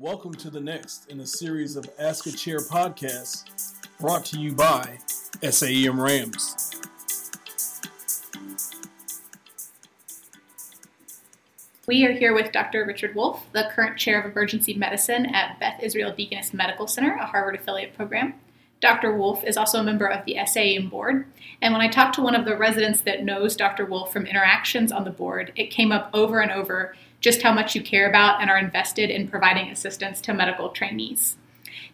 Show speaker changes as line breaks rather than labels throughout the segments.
Welcome to the next in a series of Ask a Chair podcasts brought to you by SAEM RAMS.
We are here with Dr. Richard Wolfe, the current chair of emergency medicine at Beth Israel Deaconess Medical Center, a Harvard affiliate program. Dr. Wolfe is also a member of the SAEM board. And when I talked to one of the residents that knows Dr. Wolfe from interactions on the board, it came up over and over just how much you care about and are invested in providing assistance to medical trainees.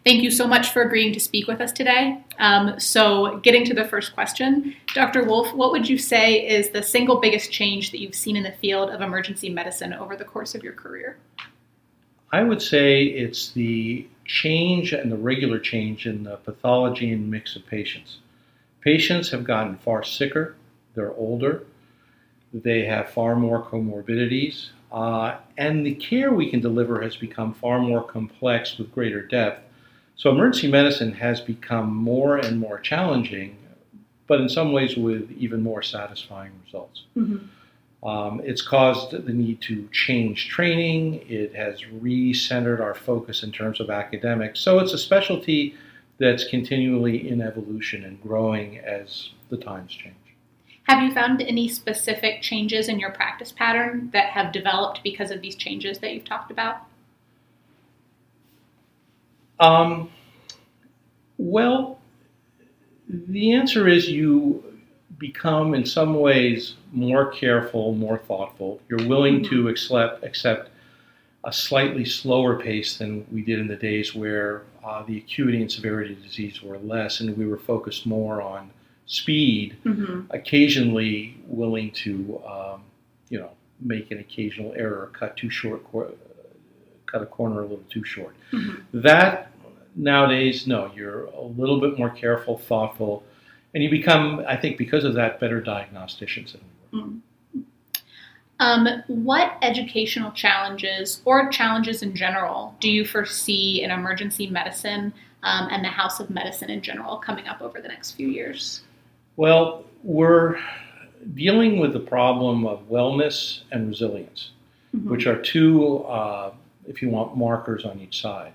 Thank you so much for agreeing to speak with us today. Um, so, getting to the first question, Dr. Wolfe, what would you say is the single biggest change that you've seen in the field of emergency medicine over the course of your career?
I would say it's the change and the regular change in the pathology and mix of patients. Patients have gotten far sicker, they're older, they have far more comorbidities, uh, and the care we can deliver has become far more complex with greater depth. So, emergency medicine has become more and more challenging, but in some ways with even more satisfying results. Mm-hmm. Um, it's caused the need to change training. It has recentered our focus in terms of academics. So, it's a specialty that's continually in evolution and growing as the times change.
Have you found any specific changes in your practice pattern that have developed because of these changes that you've talked about?
Um, well, the answer is you become, in some ways, more careful, more thoughtful. You're willing mm-hmm. to accept, accept a slightly slower pace than we did in the days where uh, the acuity and severity of disease were less, and we were focused more on speed, mm-hmm. occasionally willing to, um, you know, make an occasional error, cut too short, cut a corner a little too short. Mm-hmm. That nowadays, no, you're a little bit more careful, thoughtful, and you become, I think, because of that, better diagnosticians than we were. Mm-hmm.
Um, what educational challenges or challenges in general do you foresee in emergency medicine um, and the House of Medicine in general coming up over the next few years?
Well, we're dealing with the problem of wellness and resilience, mm-hmm. which are two, uh, if you want, markers on each side.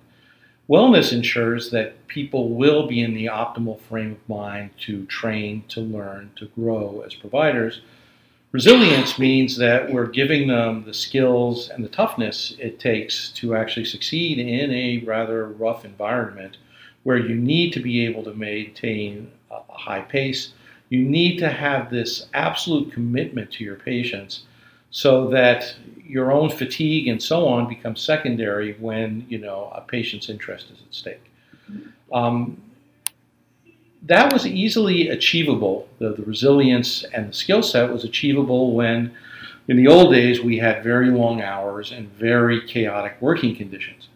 Wellness ensures that people will be in the optimal frame of mind to train, to learn, to grow as providers. Resilience means that we're giving them the skills and the toughness it takes to actually succeed in a rather rough environment where you need to be able to maintain a high pace, you need to have this absolute commitment to your patients so that your own fatigue and so on becomes secondary when you know a patient's interest is at stake. Um, that was easily achievable. The, the resilience and the skill set was achievable when, in the old days, we had very long hours and very chaotic working conditions.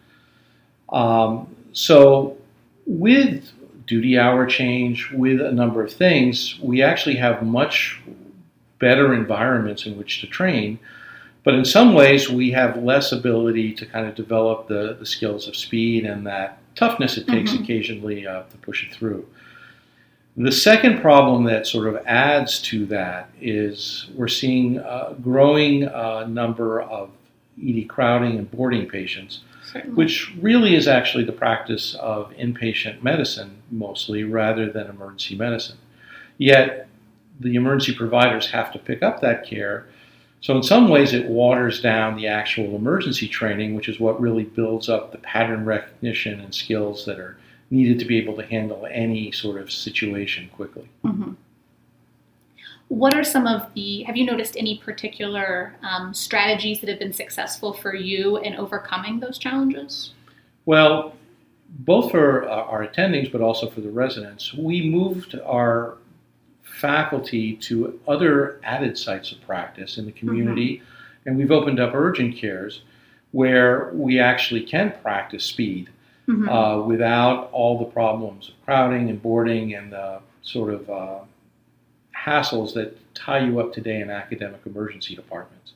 Um, so, with duty hour change, with a number of things, we actually have much better environments in which to train. But in some ways, we have less ability to kind of develop the, the skills of speed and that toughness it takes mm-hmm. occasionally uh, to push it through. The second problem that sort of adds to that is we're seeing a growing uh, number of ED crowding and boarding patients Certainly. which really is actually the practice of inpatient medicine mostly rather than emergency medicine. Yet the emergency providers have to pick up that care. So, in some ways, it waters down the actual emergency training, which is what really builds up the pattern recognition and skills that are needed to be able to handle any sort of situation quickly. Mm-hmm
what are some of the have you noticed any particular um, strategies that have been successful for you in overcoming those challenges
well both for our attendings but also for the residents we moved our faculty to other added sites of practice in the community mm-hmm. and we've opened up urgent cares where we actually can practice speed mm-hmm. uh, without all the problems of crowding and boarding and the sort of uh, hassles that tie you up today in academic emergency departments.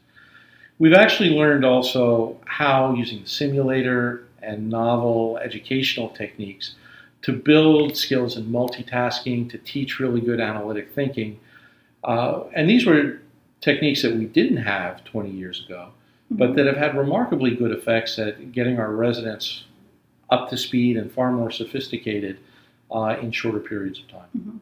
We've actually learned also how, using the simulator and novel educational techniques, to build skills in multitasking, to teach really good analytic thinking. Uh, and these were techniques that we didn't have 20 years ago. but that have had remarkably good effects at getting our residents up to speed and far more sophisticated uh, in shorter periods of time.
Mm-hmm.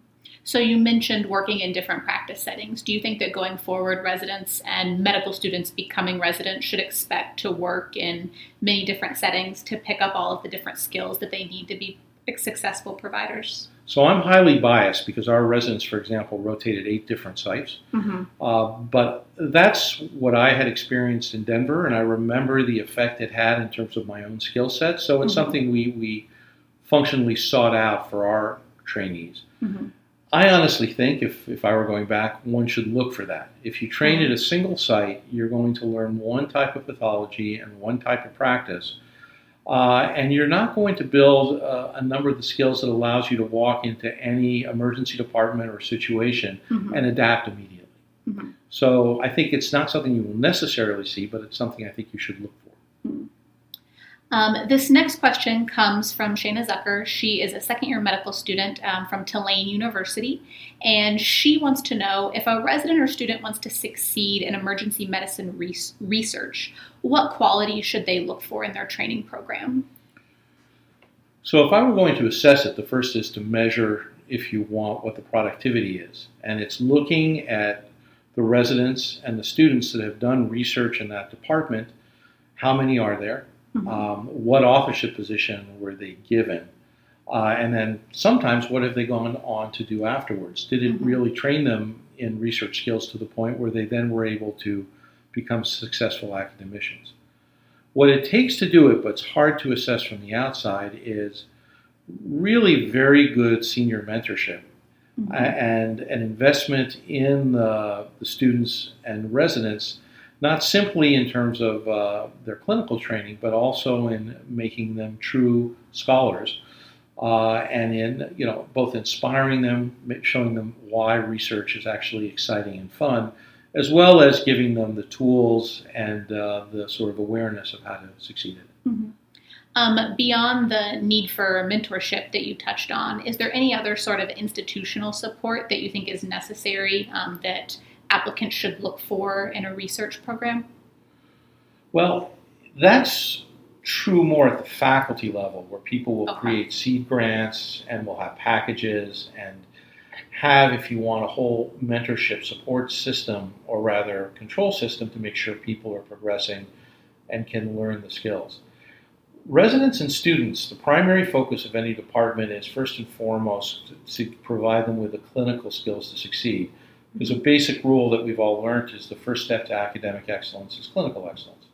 So you mentioned working in different practice settings. Do you think that going forward, residents and medical students becoming residents should expect to work in many different settings to pick up all of the different skills that they need to be successful providers?
So I'm highly biased because our residents, for example, rotated eight different sites. Mm-hmm. Uh, but that's what I had experienced in Denver, and I remember the effect it had in terms of my own skill set. So it's mm-hmm. something we, we functionally sought out for our trainees. Mm-hmm. I honestly think if, if I were going back, one should look for that. If you train at a single site, you're going to learn one type of pathology and one type of practice. Uh, and you're not going to build uh, a number of the skills that allows you to walk into any emergency department or situation mm-hmm. and adapt immediately. Mm-hmm. So I think it's not something you will necessarily see, but it's something I think you should look for.
Um, this next question comes from Shayna Zucker. She is a second year medical student um, from Tulane University, and she wants to know if a resident or student wants to succeed in emergency medicine re- research, what qualities should they look for in their training program?
So, if I were going to assess it, the first is to measure, if you want, what the productivity is. And it's looking at the residents and the students that have done research in that department. How many are there? Mm-hmm. Um, what authorship position were they given? Uh, and then sometimes what have they gone on to do afterwards? Did it mm-hmm. really train them in research skills to the point where they then were able to become successful academicians? What it takes to do it, but it's hard to assess from the outside, is really very good senior mentorship mm-hmm. and an investment in the, the students and residents not simply in terms of uh, their clinical training, but also in making them true scholars, uh, and in you know both inspiring them, showing them why research is actually exciting and fun, as well as giving them the tools and uh, the sort of awareness of how to succeed in it.
Mm-hmm. Um, beyond the need for mentorship that you touched on, is there any other sort of institutional support that you think is necessary um, that applicants should look for in a research program?
Well, that's true more at the faculty level where people will okay. create seed grants and will have packages and have, if you want, a whole mentorship support system or rather control system to make sure people are progressing and can learn the skills. Residents and students, the primary focus of any department is first and foremost to provide them with the clinical skills to succeed. Because a basic rule that we've all learned is the first step to academic excellence is clinical excellence.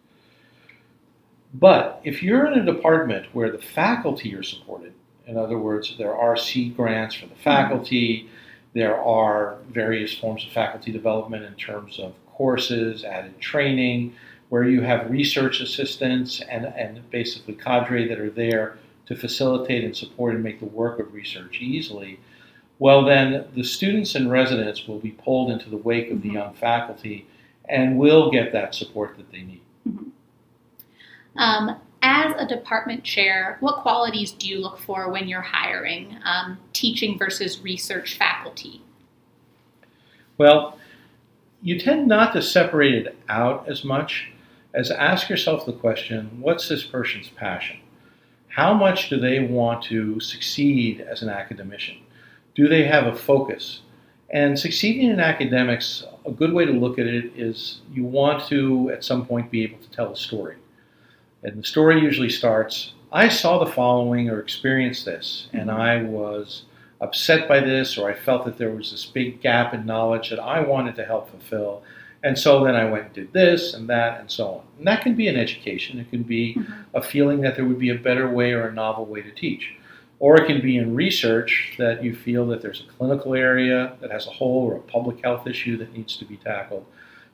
But if you're in a department where the faculty are supported, in other words, there are seed grants for the mm-hmm. faculty, there are various forms of faculty development in terms of courses, added training, where you have research assistants and, and basically cadre that are there to facilitate and support and make the work of research easily well, then the students and residents will be pulled into the wake of the mm-hmm. young faculty and will get that support that they need. Mm-hmm.
Um, as a department chair, what qualities do you look for when you're hiring um, teaching versus research faculty?
Well, you tend not to separate it out as much as ask yourself the question what's this person's passion? How much do they want to succeed as an academician? Do they have a focus? And succeeding in academics, a good way to look at it is you want to, at some point, be able to tell a story. And the story usually starts I saw the following or experienced this, and mm-hmm. I was upset by this, or I felt that there was this big gap in knowledge that I wanted to help fulfill. And so then I went and did this and that and so on. And that can be an education. It can be mm-hmm. a feeling that there would be a better way or a novel way to teach. Or it can be in research that you feel that there's a clinical area that has a hole or a public health issue that needs to be tackled.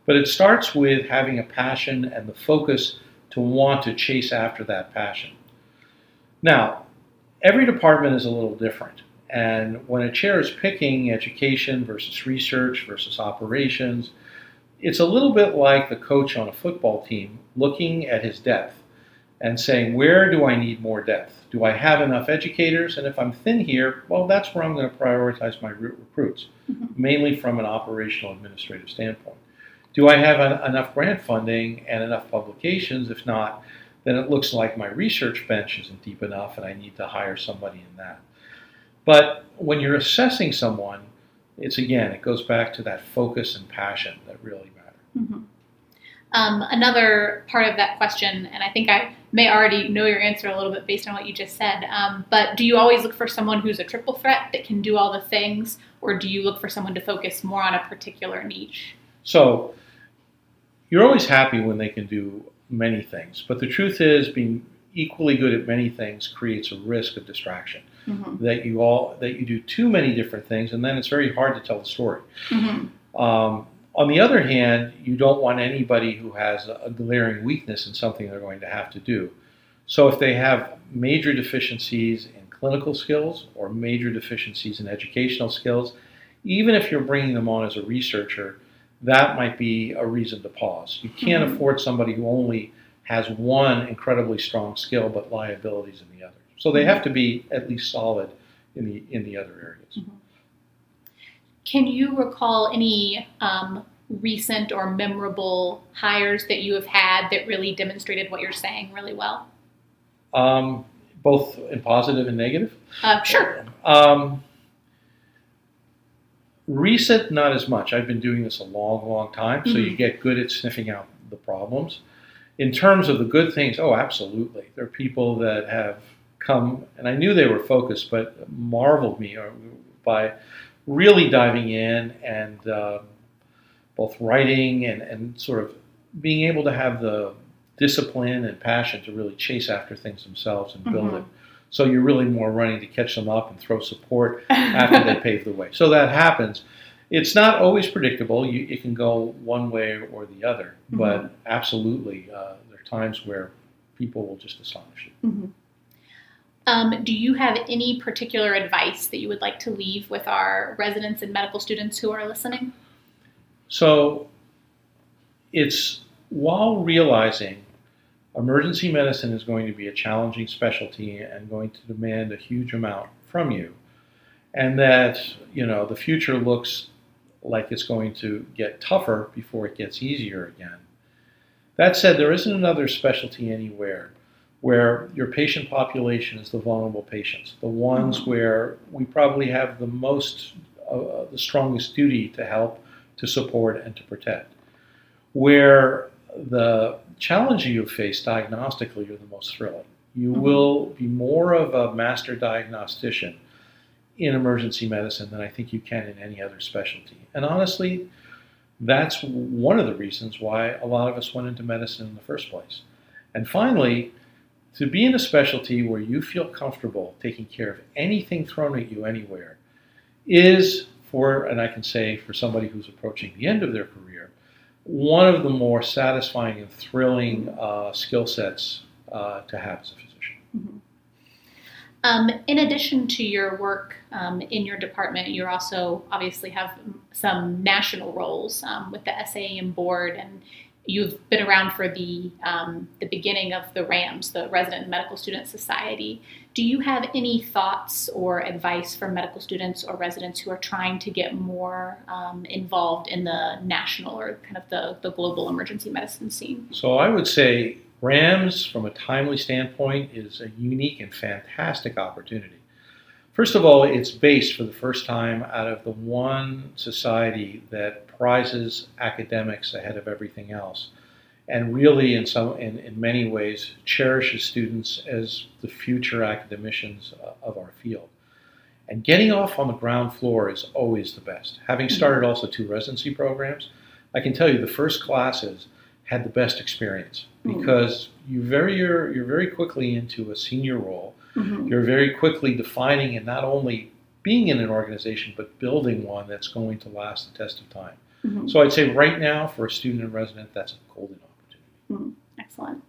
But it starts with having a passion and the focus to want to chase after that passion. Now, every department is a little different. And when a chair is picking education versus research versus operations, it's a little bit like the coach on a football team looking at his depth and saying, where do I need more depth? Do I have enough educators? And if I'm thin here, well, that's where I'm going to prioritize my recruits, mm-hmm. mainly from an operational administrative standpoint. Do I have a, enough grant funding and enough publications? If not, then it looks like my research bench isn't deep enough and I need to hire somebody in that. But when you're assessing someone, it's again, it goes back to that focus and passion that really matter.
Mm-hmm. Um, another part of that question, and I think I may already know your answer a little bit based on what you just said, um, but do you always look for someone who's a triple threat that can do all the things, or do you look for someone to focus more on a particular niche?
So you're always happy when they can do many things, but the truth is, being equally good at many things creates a risk of distraction. Mm-hmm. That you all that you do too many different things, and then it's very hard to tell the story. Mm-hmm. Um, on the other hand, you don't want anybody who has a glaring weakness in something they're going to have to do. So if they have major deficiencies in clinical skills or major deficiencies in educational skills, even if you're bringing them on as a researcher, that might be a reason to pause. You can't mm-hmm. afford somebody who only has one incredibly strong skill but liabilities in the other. So they have to be at least solid in the in the other areas. Mm-hmm.
Can you recall any um, recent or memorable hires that you have had that really demonstrated what you're saying really well?
Um, both in positive and negative?
Uh, sure.
Um, recent, not as much. I've been doing this a long, long time, so mm-hmm. you get good at sniffing out the problems. In terms of the good things, oh, absolutely. There are people that have come, and I knew they were focused, but marveled me uh, by really diving in and uh, both writing and, and sort of being able to have the discipline and passion to really chase after things themselves and build mm-hmm. it. So you're really more running to catch them up and throw support after they pave the way. So that happens. It's not always predictable. You, it can go one way or the other, mm-hmm. but absolutely, uh, there are times where people will just astonish you.
Mm-hmm. Um, do you have any particular advice that you would like to leave with our residents and medical students who are listening?
So, it's while realizing emergency medicine is going to be a challenging specialty and going to demand a huge amount from you, and that you know the future looks like it's going to get tougher before it gets easier again. That said, there isn't another specialty anywhere where your patient population is the vulnerable patients, the ones mm-hmm. where we probably have the most, uh, the strongest duty to help, to support, and to protect. Where the challenge you face diagnostically are the most thrilling. You mm-hmm. will be more of a master diagnostician in emergency medicine than I think you can in any other specialty. And honestly, that's one of the reasons why a lot of us went into medicine in the first place. And finally, to be in a specialty where you feel comfortable taking care of anything thrown at you anywhere is for, and I can say for somebody who's approaching the end of their career, one of the more satisfying and thrilling uh, skill sets uh, to have as a physician.
Mm-hmm. Um, in addition to your work um, in your department, you also obviously have some national roles um, with the SAEM board and you've been around for the um, the beginning of the RAMS, the Resident Medical Student Society. Do you have any thoughts or advice for medical students or residents who are trying to get more um, involved in the national or kind of the, the global emergency medicine scene?
So I would say RAMS, from a timely standpoint, is a unique and fantastic opportunity. First of all, it's based for the first time out of the one society that prizes academics ahead of everything else, and really, in some, in, in many ways, cherishes students as the future academicians uh, of our field. And getting off on the ground floor is always the best. Having mm-hmm. started also two residency programs, I can tell you the first classes had the best experience mm-hmm. because you very you're, you're very quickly into a senior role Mm-hmm. You're very quickly defining and not only being in an organization, but building one that's going to last the test of time. Mm-hmm. So I'd say right now, for a student and resident, that's a golden opportunity.
Mm-hmm. Excellent.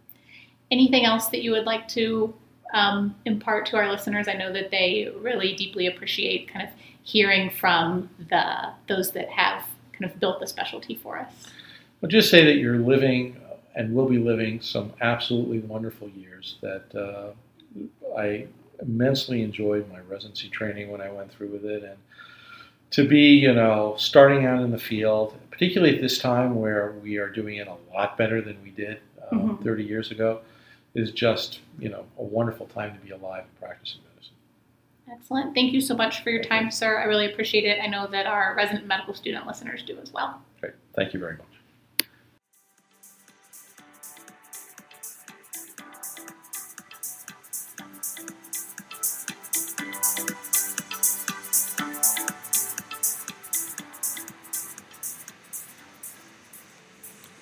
Anything else that you would like to um, impart to our listeners? I know that they really deeply appreciate kind of hearing from the those that have kind of built the specialty for us.
I'll just say that you're living and will be living some absolutely wonderful years that uh, I immensely enjoyed my residency training when I went through with it, and to be, you know, starting out in the field, particularly at this time where we are doing it a lot better than we did uh,
Mhm.
30 years ago, is just you know a wonderful time to be alive and practicing medicine.
Excellent. Thank you so much for your time, sir. I really appreciate it. I know that our resident medical student listeners do as well.
Great, thank you very much.